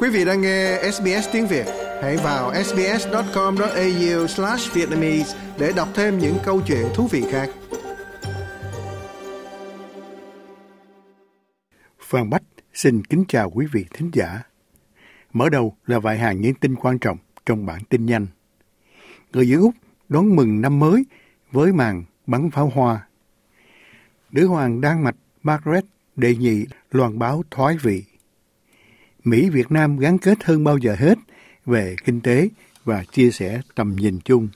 Quý vị đang nghe SBS tiếng Việt, hãy vào sbs.com.au/vietnamese để đọc thêm những câu chuyện thú vị khác. Phan Bách xin kính chào quý vị thính giả. Mở đầu là vài hàng những tin quan trọng trong bản tin nhanh. Người dân Úc đón mừng năm mới với màn bắn pháo hoa. Nữ hoàng Đan Mạch Margaret đề nghị loan báo thoái vị. Mỹ Việt Nam gắn kết hơn bao giờ hết về kinh tế và chia sẻ tầm nhìn chung.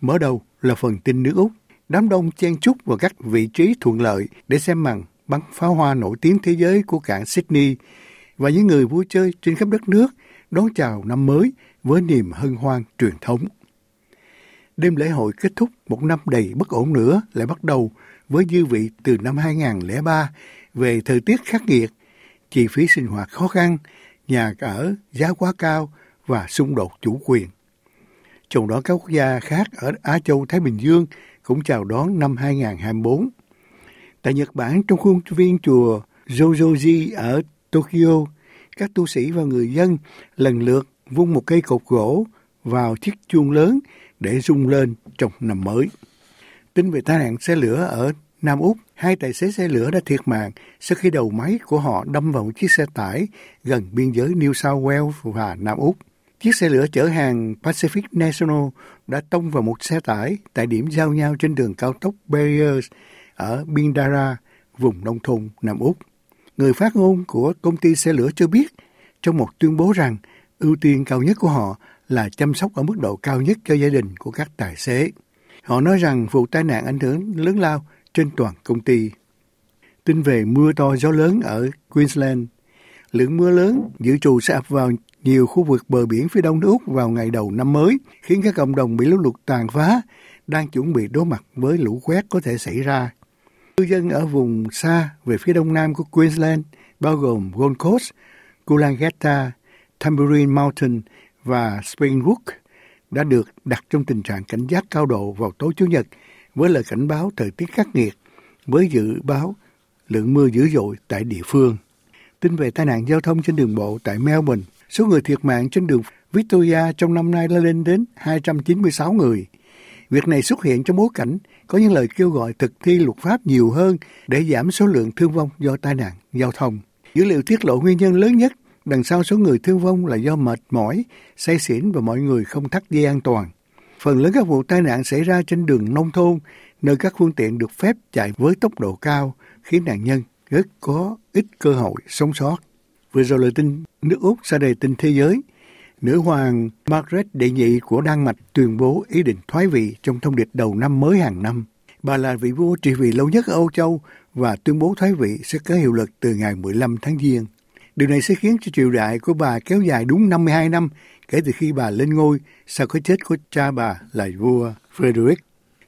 Mở đầu là phần tin nước Úc. Đám đông chen chúc vào các vị trí thuận lợi để xem màn bắn pháo hoa nổi tiếng thế giới của cảng Sydney và những người vui chơi trên khắp đất nước đón chào năm mới với niềm hân hoan truyền thống. Đêm lễ hội kết thúc một năm đầy bất ổn nữa lại bắt đầu với dư vị từ năm 2003 về thời tiết khắc nghiệt, chi phí sinh hoạt khó khăn, nhà ở giá quá cao và xung đột chủ quyền. Trong đó các quốc gia khác ở Á Châu Thái Bình Dương cũng chào đón năm 2024. Tại Nhật Bản, trong khuôn viên chùa Jojoji ở Tokyo, các tu sĩ và người dân lần lượt vung một cây cột gỗ vào chiếc chuông lớn để rung lên trong năm mới. Tính về tai nạn xe lửa ở Nam Úc, hai tài xế xe lửa đã thiệt mạng sau khi đầu máy của họ đâm vào một chiếc xe tải gần biên giới New South Wales và Nam Úc. Chiếc xe lửa chở hàng Pacific National đã tông vào một xe tải tại điểm giao nhau trên đường cao tốc Barriers ở Bindara, vùng nông thôn Nam Úc. Người phát ngôn của công ty xe lửa cho biết trong một tuyên bố rằng ưu tiên cao nhất của họ là chăm sóc ở mức độ cao nhất cho gia đình của các tài xế. Họ nói rằng vụ tai nạn ảnh hưởng lớn lao trên toàn công ty. Tin về mưa to gió lớn ở Queensland. Lượng mưa lớn dự trù sẽ ập vào nhiều khu vực bờ biển phía đông nước Úc vào ngày đầu năm mới, khiến các cộng đồng bị lũ lụt tàn phá, đang chuẩn bị đối mặt với lũ quét có thể xảy ra. Cư dân ở vùng xa về phía đông nam của Queensland, bao gồm Gold Coast, Coolangatta, Tambourine Mountain và Springwood, đã được đặt trong tình trạng cảnh giác cao độ vào tối Chủ nhật với lời cảnh báo thời tiết khắc nghiệt, với dự báo lượng mưa dữ dội tại địa phương. Tin về tai nạn giao thông trên đường bộ tại Melbourne, số người thiệt mạng trên đường Victoria trong năm nay đã lên đến 296 người. Việc này xuất hiện trong bối cảnh có những lời kêu gọi thực thi luật pháp nhiều hơn để giảm số lượng thương vong do tai nạn giao thông. Dữ liệu tiết lộ nguyên nhân lớn nhất đằng sau số người thương vong là do mệt mỏi, say xỉn và mọi người không thắt dây an toàn. Phần lớn các vụ tai nạn xảy ra trên đường nông thôn, nơi các phương tiện được phép chạy với tốc độ cao, khiến nạn nhân rất có ít cơ hội sống sót. Vừa rồi là tin nước Úc ra đây tin thế giới. Nữ hoàng Margaret đệ nhị của Đan Mạch tuyên bố ý định thoái vị trong thông điệp đầu năm mới hàng năm. Bà là vị vua trị vì lâu nhất ở Âu Châu và tuyên bố thoái vị sẽ có hiệu lực từ ngày 15 tháng Giêng. Điều này sẽ khiến cho triều đại của bà kéo dài đúng 52 năm kể từ khi bà lên ngôi sau cái chết của cha bà là vua Frederick.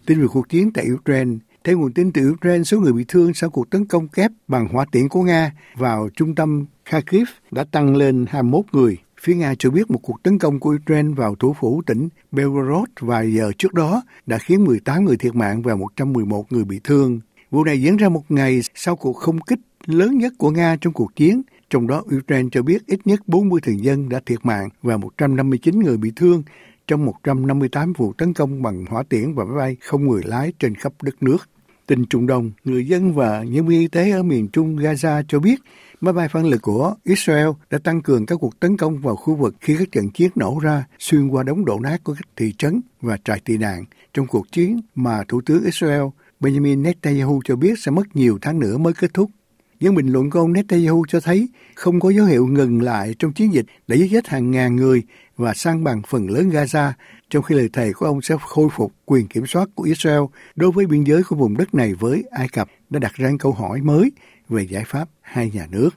Tin về cuộc chiến tại Ukraine, theo nguồn tin từ Ukraine, số người bị thương sau cuộc tấn công kép bằng hỏa tiễn của Nga vào trung tâm Kharkiv đã tăng lên 21 người. Phía Nga cho biết một cuộc tấn công của Ukraine vào thủ phủ tỉnh Belgorod vài giờ trước đó đã khiến 18 người thiệt mạng và 111 người bị thương. Vụ này diễn ra một ngày sau cuộc không kích lớn nhất của Nga trong cuộc chiến trong đó, Ukraine cho biết ít nhất 40 thường dân đã thiệt mạng và 159 người bị thương trong 158 vụ tấn công bằng hỏa tiễn và máy bay không người lái trên khắp đất nước. Tình Trung Đông, người dân và nhân viên y tế ở miền Trung Gaza cho biết máy bay phản lực của Israel đã tăng cường các cuộc tấn công vào khu vực khi các trận chiến nổ ra xuyên qua đống đổ nát của các thị trấn và trại tị nạn trong cuộc chiến mà Thủ tướng Israel Benjamin Netanyahu cho biết sẽ mất nhiều tháng nữa mới kết thúc. Những bình luận của ông Netanyahu cho thấy không có dấu hiệu ngừng lại trong chiến dịch để giết chết hàng ngàn người và sang bằng phần lớn Gaza, trong khi lời thề của ông sẽ khôi phục quyền kiểm soát của Israel đối với biên giới của vùng đất này với Ai Cập đã đặt ra câu hỏi mới về giải pháp hai nhà nước.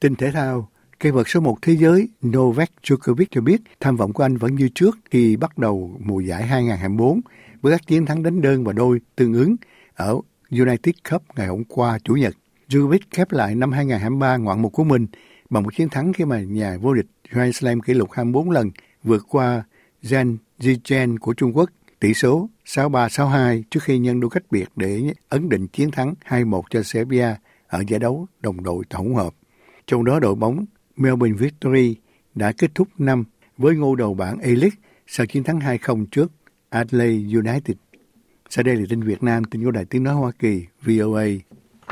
Tin thể thao, cây vợt số một thế giới Novak Djokovic cho biết tham vọng của anh vẫn như trước khi bắt đầu mùa giải 2024 với các chiến thắng đánh đơn và đôi tương ứng ở United Cup ngày hôm qua Chủ nhật. Djokovic khép lại năm 2023 ngoạn mục của mình bằng một chiến thắng khi mà nhà vô địch Grand Slam kỷ lục 24 lần vượt qua Zhang Zichen của Trung Quốc tỷ số 6-3-6-2 trước khi nhân đôi cách biệt để ấn định chiến thắng 2-1 cho Serbia ở giải đấu đồng đội tổng hợp. Trong đó đội bóng Melbourne Victory đã kết thúc năm với ngôi đầu bảng A-League sau chiến thắng 2-0 trước Adelaide United. Sau đây là tin Việt Nam, tin của Đài Tiếng Nói Hoa Kỳ, VOA.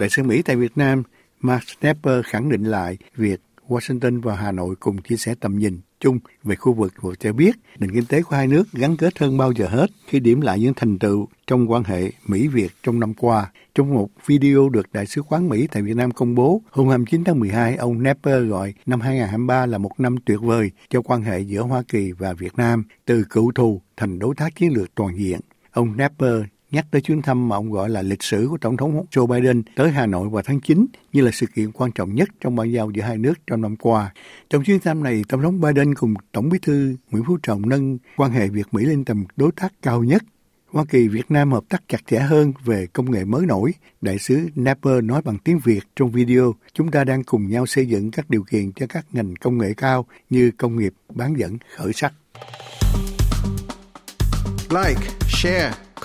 Đại sứ Mỹ tại Việt Nam, Mark Snapper khẳng định lại việc Washington và Hà Nội cùng chia sẻ tầm nhìn chung về khu vực và cho biết nền kinh tế của hai nước gắn kết hơn bao giờ hết khi điểm lại những thành tựu trong quan hệ Mỹ-Việt trong năm qua. Trong một video được Đại sứ quán Mỹ tại Việt Nam công bố hôm 29 tháng 12, ông Nepper gọi năm 2023 là một năm tuyệt vời cho quan hệ giữa Hoa Kỳ và Việt Nam, từ cựu thù thành đối tác chiến lược toàn diện. Ông Nepper nhắc tới chuyến thăm mà ông gọi là lịch sử của Tổng thống Joe Biden tới Hà Nội vào tháng 9 như là sự kiện quan trọng nhất trong bàn giao giữa hai nước trong năm qua. Trong chuyến thăm này, Tổng thống Biden cùng Tổng bí thư Nguyễn Phú Trọng nâng quan hệ Việt-Mỹ lên tầm đối tác cao nhất. Hoa Kỳ Việt Nam hợp tác chặt chẽ hơn về công nghệ mới nổi. Đại sứ Napper nói bằng tiếng Việt trong video, chúng ta đang cùng nhau xây dựng các điều kiện cho các ngành công nghệ cao như công nghiệp, bán dẫn, khởi sắc. Like, share,